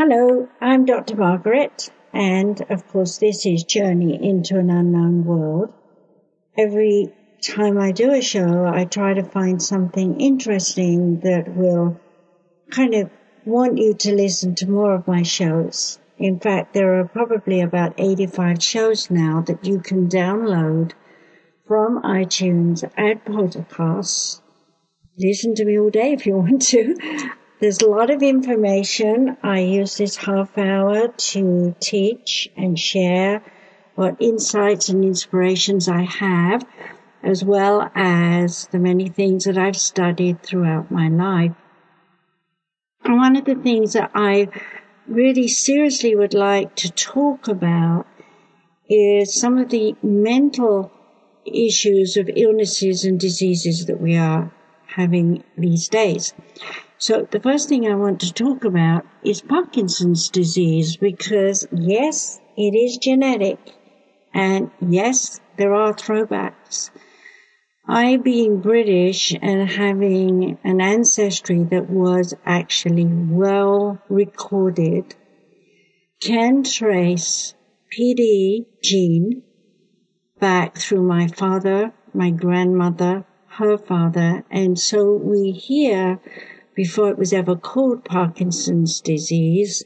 Hello, I'm Dr. Margaret, and of course, this is Journey into an Unknown World. Every time I do a show, I try to find something interesting that will kind of want you to listen to more of my shows. In fact, there are probably about 85 shows now that you can download from iTunes and podcasts. Listen to me all day if you want to. There's a lot of information. I use this half hour to teach and share what insights and inspirations I have, as well as the many things that I've studied throughout my life. One of the things that I really seriously would like to talk about is some of the mental issues of illnesses and diseases that we are having these days. So the first thing I want to talk about is Parkinson's disease because yes, it is genetic and yes, there are throwbacks. I being British and having an ancestry that was actually well recorded can trace PD gene back through my father, my grandmother, her father, and so we hear before it was ever called Parkinson's disease,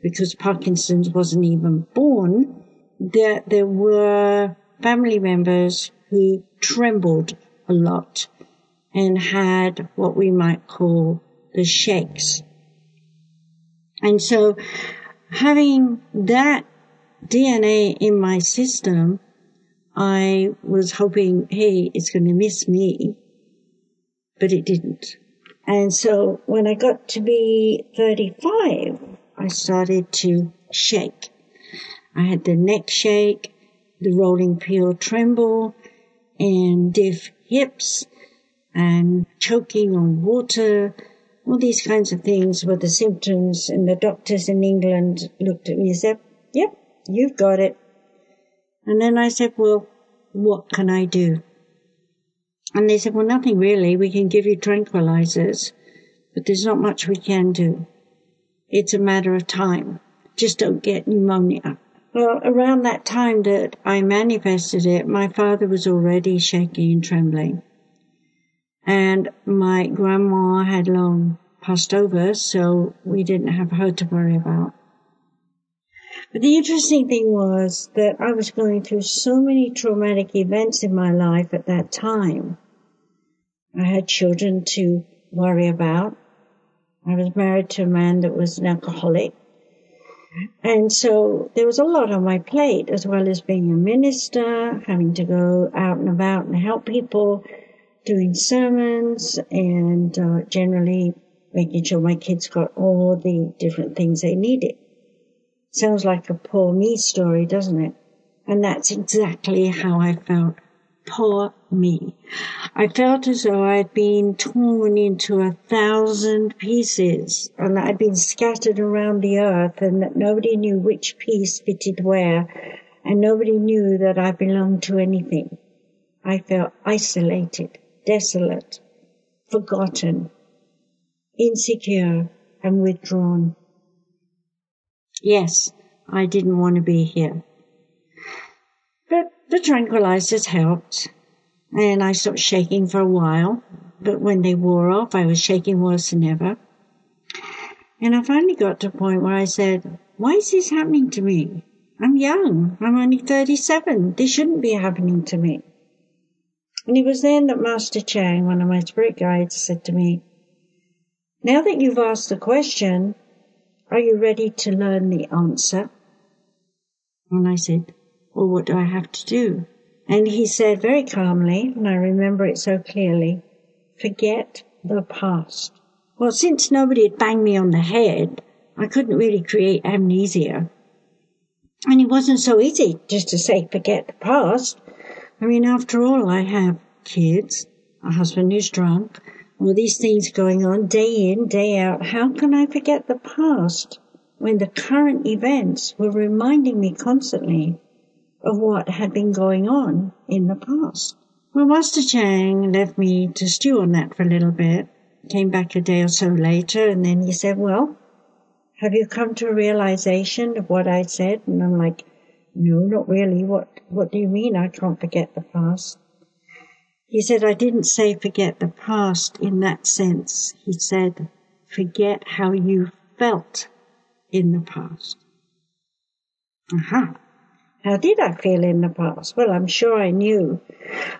because Parkinson's wasn't even born, there, there were family members who trembled a lot and had what we might call the shakes. And so having that DNA in my system, I was hoping, hey, it's going to miss me, but it didn't. And so when I got to be 35, I started to shake. I had the neck shake, the rolling peel tremble, and stiff hips, and choking on water. All these kinds of things were the symptoms, and the doctors in England looked at me and said, Yep, you've got it. And then I said, Well, what can I do? And they said, well, nothing really. We can give you tranquilizers, but there's not much we can do. It's a matter of time. Just don't get pneumonia. Well, around that time that I manifested it, my father was already shaking and trembling. And my grandma had long passed over, so we didn't have her to worry about. But the interesting thing was that I was going through so many traumatic events in my life at that time. I had children to worry about. I was married to a man that was an alcoholic. And so there was a lot on my plate, as well as being a minister, having to go out and about and help people, doing sermons, and uh, generally making sure my kids got all the different things they needed. Sounds like a poor me story, doesn't it? And that's exactly how I felt. Poor me. I felt as though I'd been torn into a thousand pieces and I'd been scattered around the earth and that nobody knew which piece fitted where and nobody knew that I belonged to anything. I felt isolated, desolate, forgotten, insecure and withdrawn. Yes, I didn't want to be here. But the tranquilizers helped, and I stopped shaking for a while. But when they wore off, I was shaking worse than ever. And I finally got to a point where I said, why is this happening to me? I'm young. I'm only 37. This shouldn't be happening to me. And it was then that Master Chang, one of my spirit guides, said to me, now that you've asked the question, are you ready to learn the answer? And I said, Well, what do I have to do? And he said very calmly, and I remember it so clearly, forget the past. Well, since nobody had banged me on the head, I couldn't really create amnesia. And it wasn't so easy just to say forget the past. I mean, after all, I have kids, a husband who's drunk, all these things going on day in, day out. How can I forget the past when the current events were reminding me constantly of what had been going on in the past? Well, Master Chang left me to stew on that for a little bit, came back a day or so later, and then he said, well, have you come to a realization of what I said? And I'm like, no, not really. What, what do you mean I can't forget the past? He said, I didn't say forget the past in that sense. He said, forget how you felt in the past. Aha. Uh-huh. How did I feel in the past? Well, I'm sure I knew.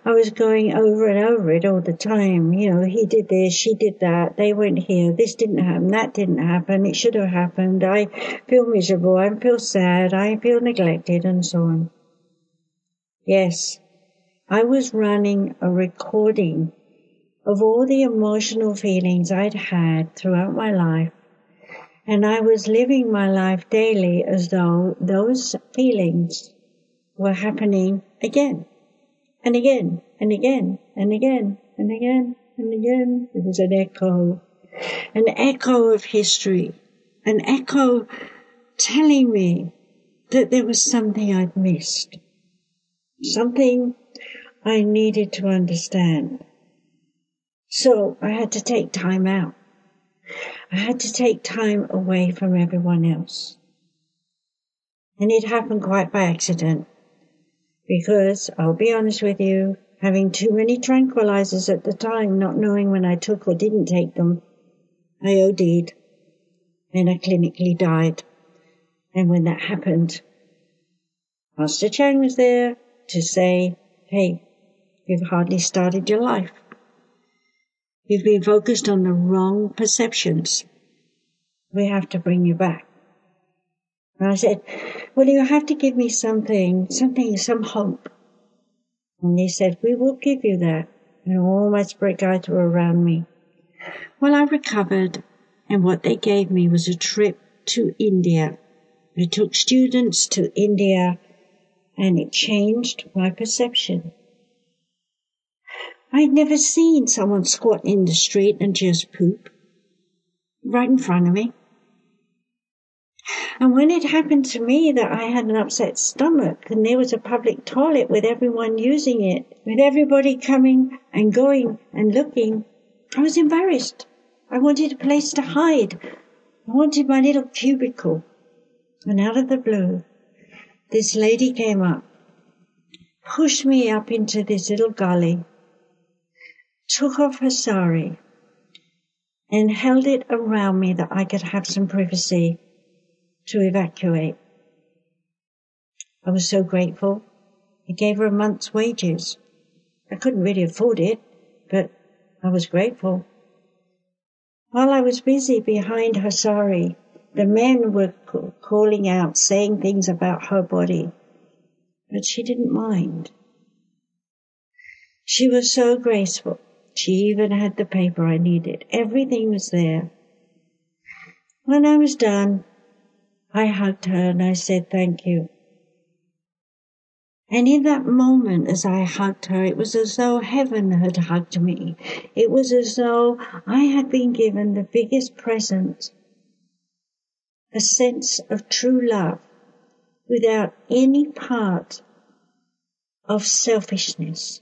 I was going over and over it all the time. You know, he did this, she did that, they went here, this didn't happen, that didn't happen, it should have happened, I feel miserable, I feel sad, I feel neglected, and so on. Yes, I was running a recording of all the emotional feelings I'd had throughout my life and I was living my life daily as though those feelings were happening again and again and again and again and again and again. It was an echo, an echo of history, an echo telling me that there was something I'd missed, something I needed to understand. So I had to take time out. I had to take time away from everyone else. And it happened quite by accident. Because, I'll be honest with you, having too many tranquilizers at the time, not knowing when I took or didn't take them, I OD'd. And I clinically died. And when that happened, Master Chang was there to say, hey, you've hardly started your life. You've been focused on the wrong perceptions. We have to bring you back. And I said, well, you have to give me something, something, some hope. And he said, we will give you that. And all my spirit guides were around me. Well, I recovered and what they gave me was a trip to India. I took students to India and it changed my perception. I'd never seen someone squat in the street and just poop. Right in front of me. And when it happened to me that I had an upset stomach and there was a public toilet with everyone using it, with everybody coming and going and looking, I was embarrassed. I wanted a place to hide. I wanted my little cubicle. And out of the blue, this lady came up, pushed me up into this little gully, took off her sari and held it around me that I could have some privacy to evacuate. I was so grateful. I gave her a month's wages. I couldn't really afford it, but I was grateful. While I was busy behind her sari, the men were calling out, saying things about her body, but she didn't mind. She was so graceful. She even had the paper I needed. Everything was there. When I was done, I hugged her and I said thank you. And in that moment, as I hugged her, it was as though heaven had hugged me. It was as though I had been given the biggest present, a sense of true love without any part of selfishness.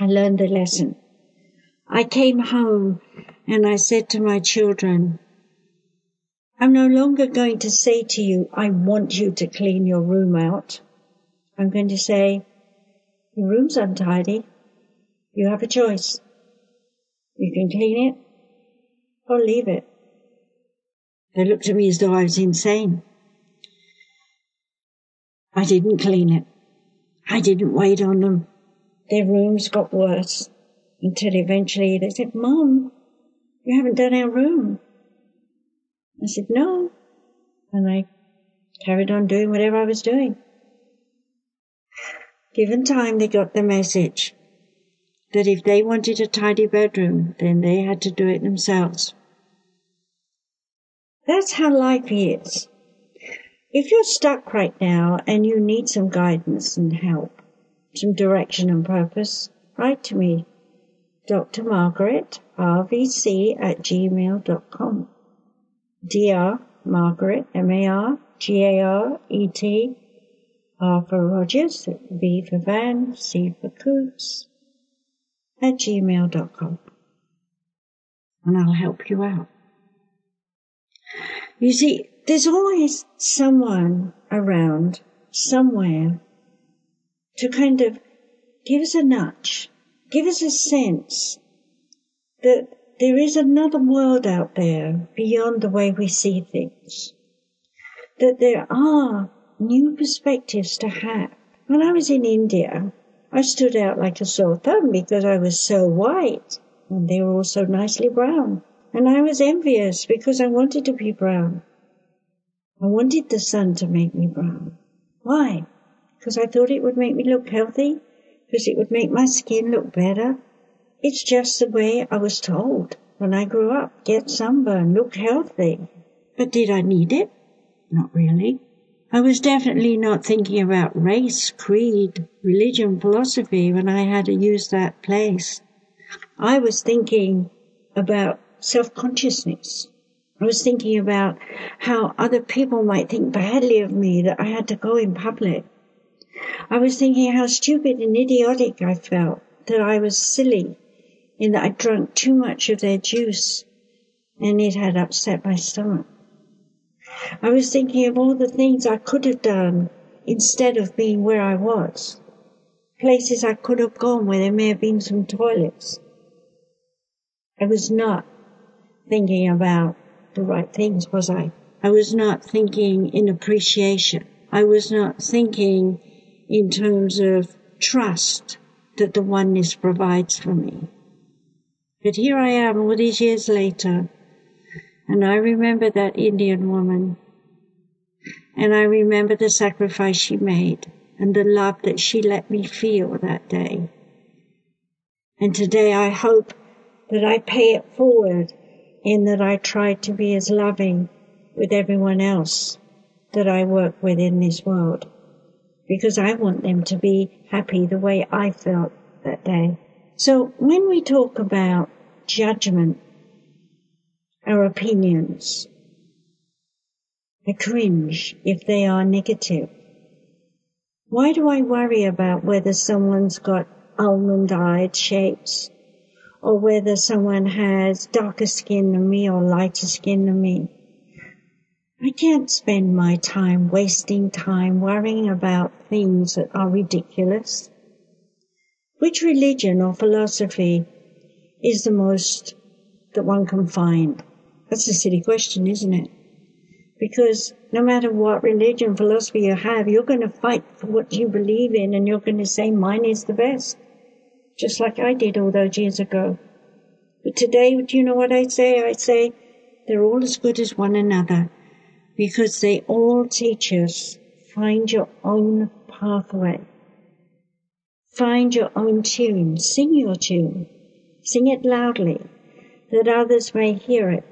I learned a lesson. I came home and I said to my children, I'm no longer going to say to you, I want you to clean your room out. I'm going to say, your room's untidy. You have a choice. You can clean it or leave it. They looked at me as though I was insane. I didn't clean it. I didn't wait on them their rooms got worse until eventually they said, Mom, you haven't done our room. I said, no. And I carried on doing whatever I was doing. Given time, they got the message that if they wanted a tidy bedroom, then they had to do it themselves. That's how life is. If you're stuck right now and you need some guidance and help, some direction and purpose, write to me, Dr. Margaret, RVC at gmail.com. Dr. Margaret, M-A-R-G-A-R-E-T, R for Rogers, V for Van, C for Coots, at gmail.com. And I'll help you out. You see, there's always someone around, somewhere, to kind of give us a nudge, give us a sense that there is another world out there beyond the way we see things. That there are new perspectives to have. When I was in India, I stood out like a sore thumb because I was so white and they were all so nicely brown. And I was envious because I wanted to be brown. I wanted the sun to make me brown. Why? Because I thought it would make me look healthy? Because it would make my skin look better? It's just the way I was told when I grew up. Get sunburn, look healthy. But did I need it? Not really. I was definitely not thinking about race, creed, religion, philosophy when I had to use that place. I was thinking about self-consciousness. I was thinking about how other people might think badly of me that I had to go in public. I was thinking how stupid and idiotic I felt, that I was silly in that I drunk too much of their juice and it had upset my stomach. I was thinking of all the things I could have done instead of being where I was. Places I could have gone where there may have been some toilets. I was not thinking about the right things, was I? I was not thinking in appreciation. I was not thinking in terms of trust that the oneness provides for me. But here I am all these years later, and I remember that Indian woman. And I remember the sacrifice she made and the love that she let me feel that day. And today I hope that I pay it forward in that I try to be as loving with everyone else that I work with in this world. Because I want them to be happy the way I felt that day. So when we talk about judgment our opinions. I cringe if they are negative. Why do I worry about whether someone's got almond-eyed shapes or whether someone has darker skin than me or lighter skin than me? I can't spend my time wasting time worrying about things that are ridiculous. Which religion or philosophy is the most that one can find? That's a silly question, isn't it? Because no matter what religion, philosophy you have, you're going to fight for what you believe in and you're going to say mine is the best. Just like I did all those years ago. But today, do you know what I say? I say they're all as good as one another because they all teach us find your own pathway. Find your own tune. Sing your tune. Sing it loudly that others may hear it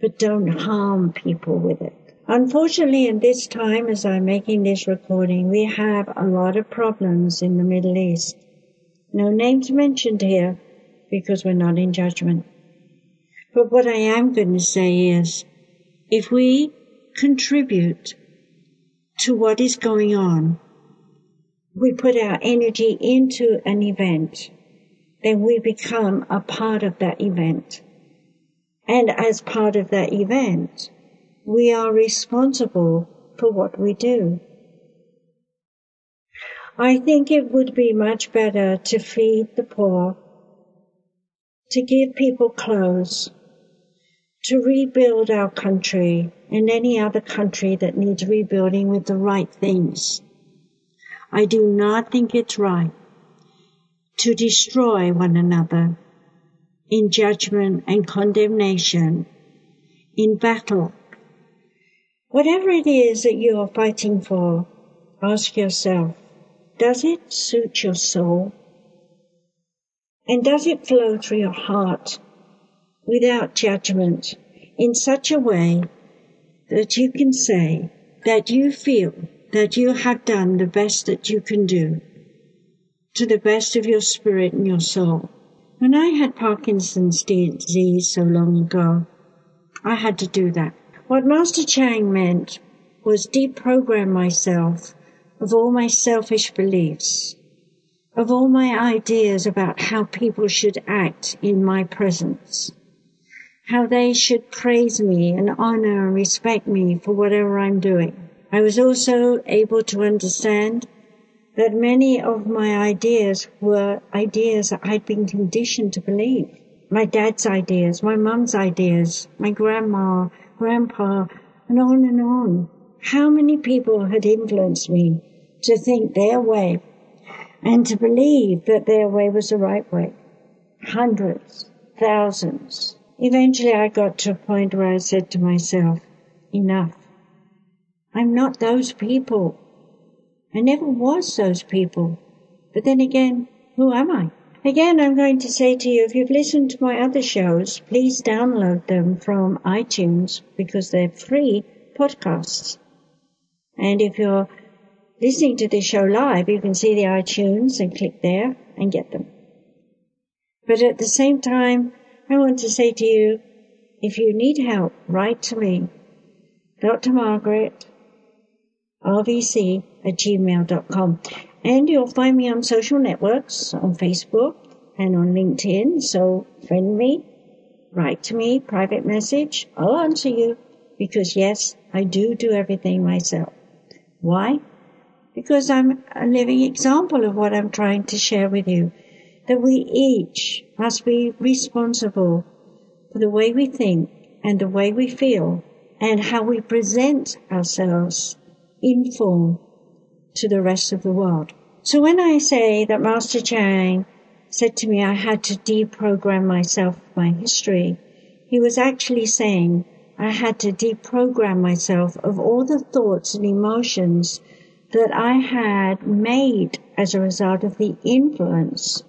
but don't harm people with it. Unfortunately, in this time, as I'm making this recording, we have a lot of problems in the Middle East. No names mentioned here because we're not in judgment. But what I am going to say is, if we contribute to what is going on, we put our energy into an event, then we become a part of that event. And as part of that event, we are responsible for what we do. I think it would be much better to feed the poor, to give people clothes, to rebuild our country and any other country that needs rebuilding with the right things. I do not think it's right to destroy one another in judgment and condemnation, in battle. Whatever it is that you are fighting for, ask yourself, does it suit your soul? And does it flow through your heart without judgment in such a way that you can say that you feel that you have done the best that you can do to the best of your spirit and your soul? When I had Parkinson's disease so long ago, I had to do that. What Master Chang meant was deprogram myself of all my selfish beliefs, of all my ideas about how people should act in my presence, how they should praise me and honor and respect me for whatever I'm doing. I was also able to understand that many of my ideas were ideas that I'd been conditioned to believe. My dad's ideas, my mum's ideas, my grandma, grandpa, and on and on. How many people had influenced me to think their way and to believe that their way was the right way? Hundreds, thousands. Eventually I got to a point where I said to myself, enough. I'm not those people. I never was those people. But then again, who am I? Again, I'm going to say to you, if you've listened to my other shows, please download them from iTunes because they're free podcasts. And if you're listening to this show live, you can see the iTunes and click there and get them. But at the same time, I want to say to you, if you need help, write to me. Dr. Margaret rvc at gmail.com. And you'll find me on social networks, on Facebook and on LinkedIn. So friend me, write to me, private message. I'll answer you because yes, I do do everything myself. Why? Because I'm a living example of what I'm trying to share with you. That we each must be responsible for the way we think and the way we feel and how we present ourselves inform to the rest of the world. So when I say that Master Chang said to me I had to deprogram myself, my history, he was actually saying I had to deprogram myself of all the thoughts and emotions that I had made as a result of the influence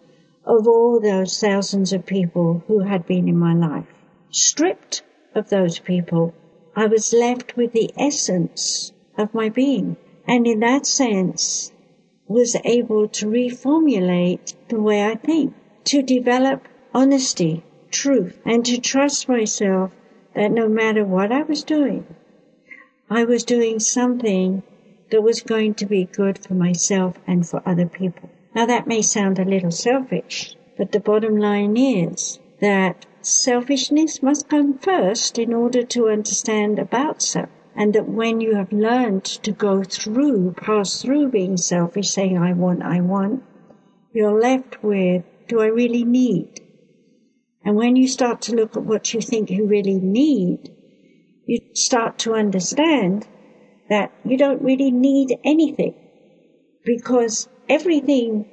of all those thousands of people who had been in my life. Stripped of those people, I was left with the essence of my being. And in that sense, was able to reformulate the way I think, to develop honesty, truth, and to trust myself that no matter what I was doing, I was doing something that was going to be good for myself and for other people. Now that may sound a little selfish, but the bottom line is that selfishness must come first in order to understand about self and that when you have learned to go through, pass through being selfish, saying, I want, I want, you're left with, do I really need? And when you start to look at what you think you really need, you start to understand that you don't really need anything because everything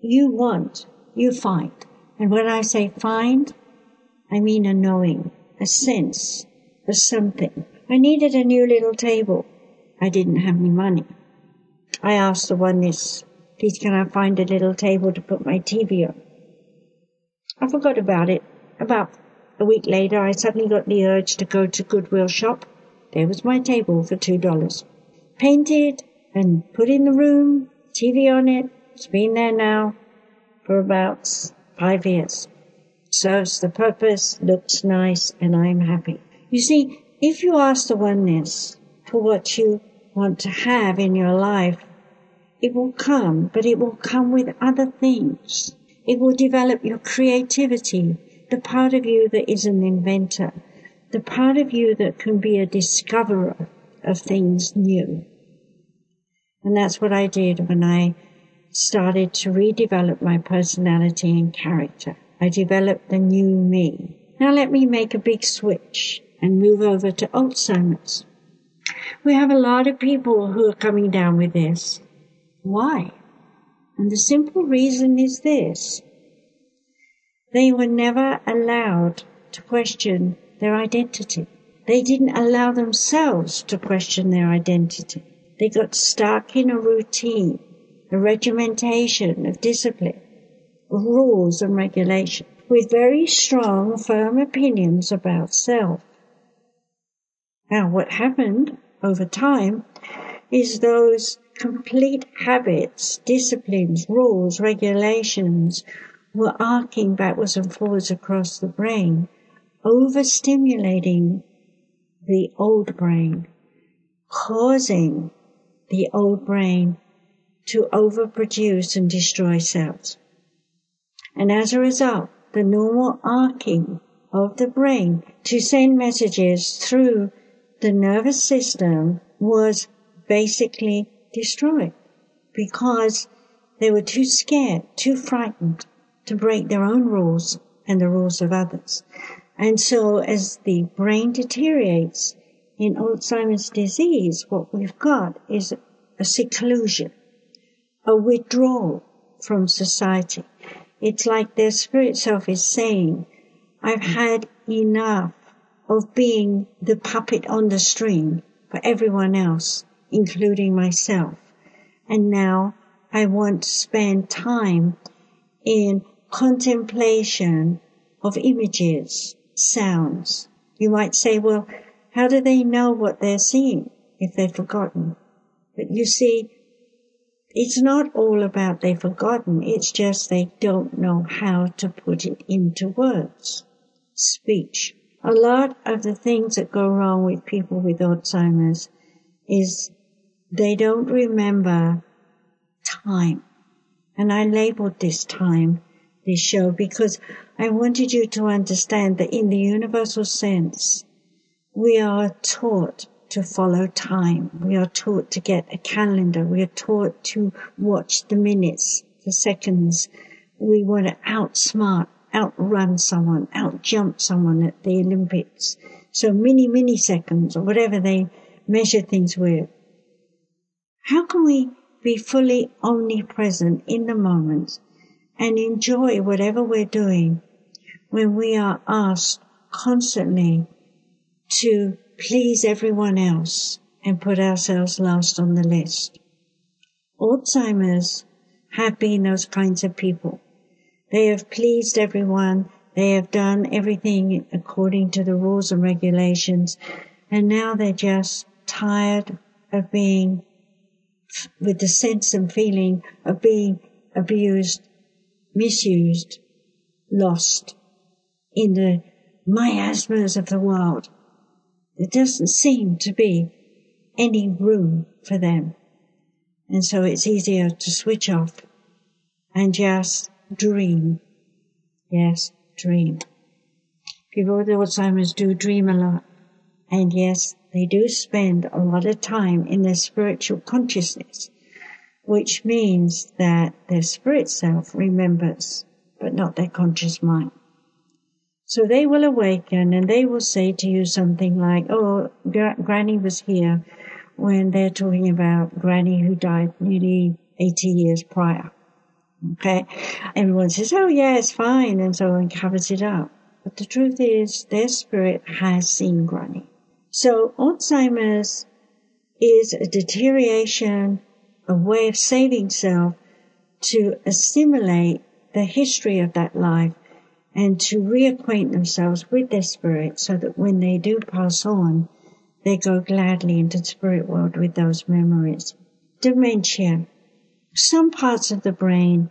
you want, you find. And when I say find, I mean a knowing, a sense, a something. I needed a new little table. I didn't have any money. I asked the oneness, please can I find a little table to put my TV on? I forgot about it. About a week later, I suddenly got the urge to go to Goodwill shop. There was my table for two dollars. Painted and put in the room, TV on it. It's been there now for about five years. Serves the purpose, looks nice, and I'm happy. You see, if you ask the oneness for what you want to have in your life, it will come, but it will come with other things. It will develop your creativity, the part of you that is an inventor, the part of you that can be a discoverer of things new. And that's what I did when I started to redevelop my personality and character. I developed the new me. Now let me make a big switch and move over to Alzheimer's. We have a lot of people who are coming down with this. Why? And the simple reason is this. They were never allowed to question their identity. They didn't allow themselves to question their identity. They got stuck in a routine, a regimentation of discipline, of rules and regulation, with very strong, firm opinions about self. Now, what happened over time is those complete habits, disciplines, rules, regulations were arcing backwards and forwards across the brain, overstimulating the old brain, causing the old brain to overproduce and destroy cells. And as a result, the normal arcing of the brain to send messages through the nervous system was basically destroyed because they were too scared, too frightened to break their own rules and the rules of others. And so as the brain deteriorates in Alzheimer's disease, what we've got is a seclusion, a withdrawal from society. It's like their spirit self is saying, I've had enough of being the puppet on the string for everyone else, including myself. And now I want to spend time in contemplation of images, sounds. You might say, well, how do they know what they're seeing if they've forgotten? But you see, it's not all about they've forgotten. It's just they don't know how to put it into words. Speech. A lot of the things that go wrong with people with Alzheimer's is they don't remember time. And I labeled this time, this show, because I wanted you to understand that in the universal sense, we are taught to follow time. We are taught to get a calendar. We are taught to watch the minutes, the seconds. We want to outsmart, outrun someone, outjump someone at the Olympics. So many milliseconds or whatever they measure things with. How can we be fully omnipresent in the moment and enjoy whatever we're doing when we are asked constantly to please everyone else and put ourselves last on the list. Alzheimer's have been those kinds of people. They have pleased everyone. They have done everything according to the rules and regulations. And now they're just tired of being with the sense and feeling of being abused, misused, lost in the miasmas of the world. There doesn't seem to be any room for them. And so it's easier to switch off and just dream. Yes, dream. People with Alzheimer's do dream a lot. And yes, they do spend a lot of time in their spiritual consciousness, which means that their spirit self remembers, but not their conscious mind. So they will awaken and they will say to you something like, oh, Granny was here when they're talking about Granny who died nearly 80 years prior. Okay. Everyone says, oh yeah, it's fine. And so on covers it up. But the truth is their spirit has seen Granny. So Alzheimer's is a deterioration, a way of saving self to assimilate the history of that life and to reacquaint themselves with their spirit so that when they do pass on, they go gladly into the spirit world with those memories. Dementia. Some parts of the brain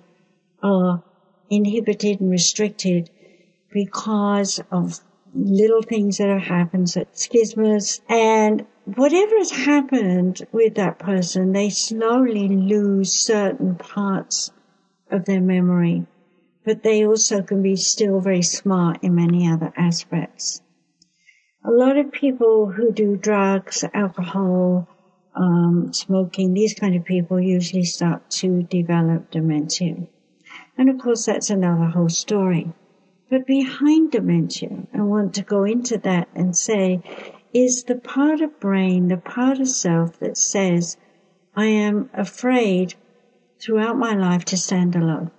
are inhibited and restricted because of little things that have happened, such as schismas, and whatever has happened with that person, they slowly lose certain parts of their memory but they also can be still very smart in many other aspects. A lot of people who do drugs, alcohol, um, smoking, these kind of people usually start to develop dementia. And of course, that's another whole story. But behind dementia, I want to go into that and say, is the part of brain, the part of self that says, I am afraid throughout my life to stand alone.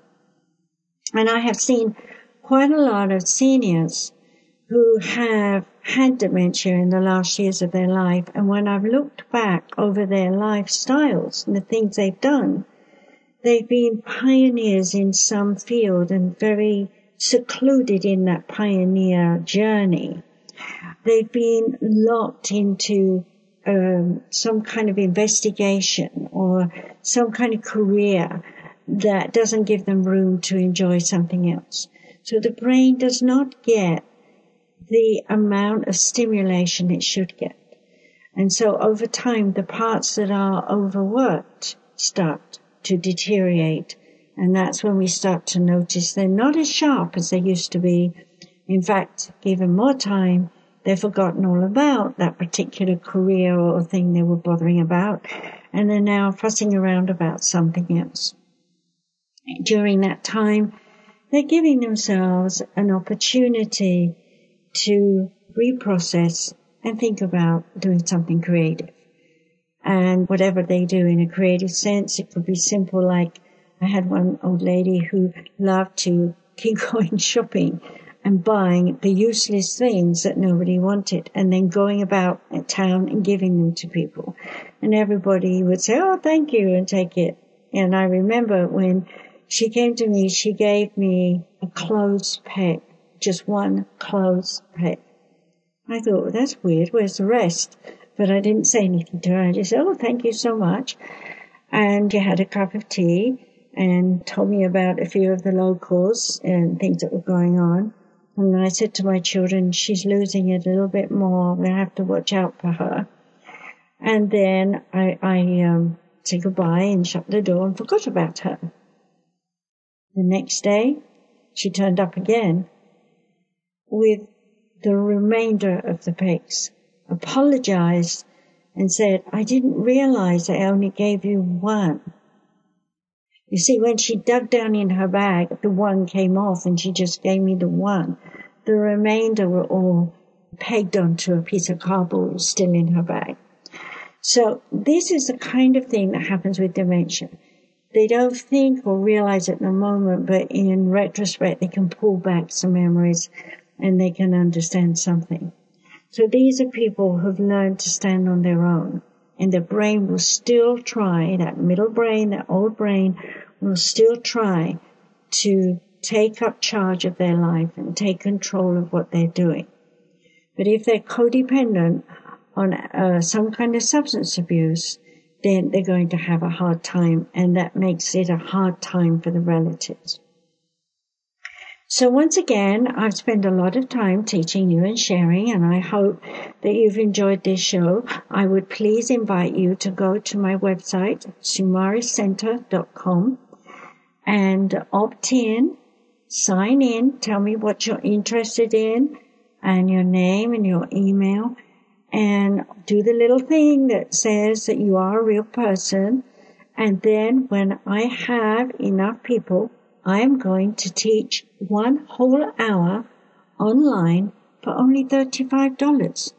And I have seen quite a lot of seniors who have had dementia in the last years of their life. And when I've looked back over their lifestyles and the things they've done, they've been pioneers in some field and very secluded in that pioneer journey. They've been locked into um, some kind of investigation or some kind of career that doesn't give them room to enjoy something else. So the brain does not get the amount of stimulation it should get. And so over time, the parts that are overworked start to deteriorate. And that's when we start to notice they're not as sharp as they used to be. In fact, given more time, they've forgotten all about that particular career or thing they were bothering about and they're now fussing around about something else. During that time, they're giving themselves an opportunity to reprocess and think about doing something creative. And whatever they do in a creative sense, it could be simple like I had one old lady who loved to keep going shopping and buying the useless things that nobody wanted and then going about town and giving them to people. And everybody would say, Oh, thank you and take it. And I remember when she came to me, she gave me a clothes peg, just one clothes peg. I thought, well, that's weird. Where's the rest? But I didn't say anything to her. I just said, oh, thank you so much. And she had a cup of tea and told me about a few of the locals and things that were going on. And I said to my children, she's losing it a little bit more. We have to watch out for her. And then I, I um, said goodbye and shut the door and forgot about her. The next day, she turned up again with the remainder of the pegs, apologized, and said, I didn't realize I only gave you one. You see, when she dug down in her bag, the one came off and she just gave me the one. The remainder were all pegged onto a piece of cardboard still in her bag. So this is the kind of thing that happens with dementia. They don't think or realize it in the moment, but in retrospect, they can pull back some memories and they can understand something. So these are people who've learned to stand on their own and the brain will still try, that middle brain, that old brain will still try to take up charge of their life and take control of what they're doing. But if they're codependent on uh, some kind of substance abuse, then they're going to have a hard time and that makes it a hard time for the relatives. So once again, I've spent a lot of time teaching you and sharing, and I hope that you've enjoyed this show. I would please invite you to go to my website, sumariscenter.com, and opt in, sign in, tell me what you're interested in, and your name and your email, and do the little thing that says that you are a real person. And then when I have enough people I am going to teach one whole hour online for only $35.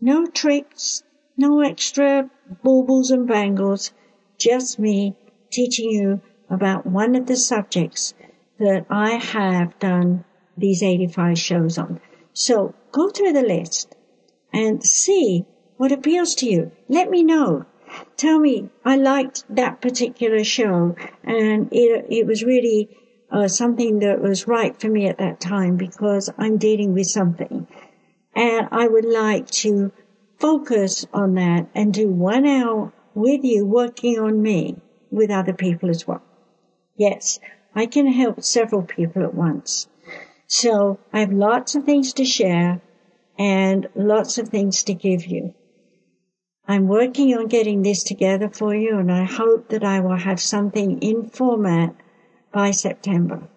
No tricks, no extra baubles and bangles, just me teaching you about one of the subjects that I have done these 85 shows on. So go through the list and see what appeals to you. Let me know. Tell me, I liked that particular show and it, it was really uh, something that was right for me at that time because I'm dealing with something. And I would like to focus on that and do one hour with you working on me with other people as well. Yes, I can help several people at once. So I have lots of things to share and lots of things to give you. I'm working on getting this together for you and I hope that I will have something in format by September.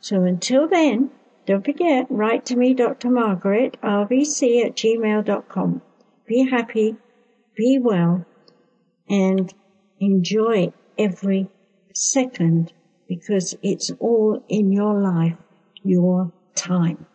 So until then, don't forget, write to me, Dr. Margaret, rvc at gmail.com. Be happy, be well, and enjoy every second because it's all in your life, your time.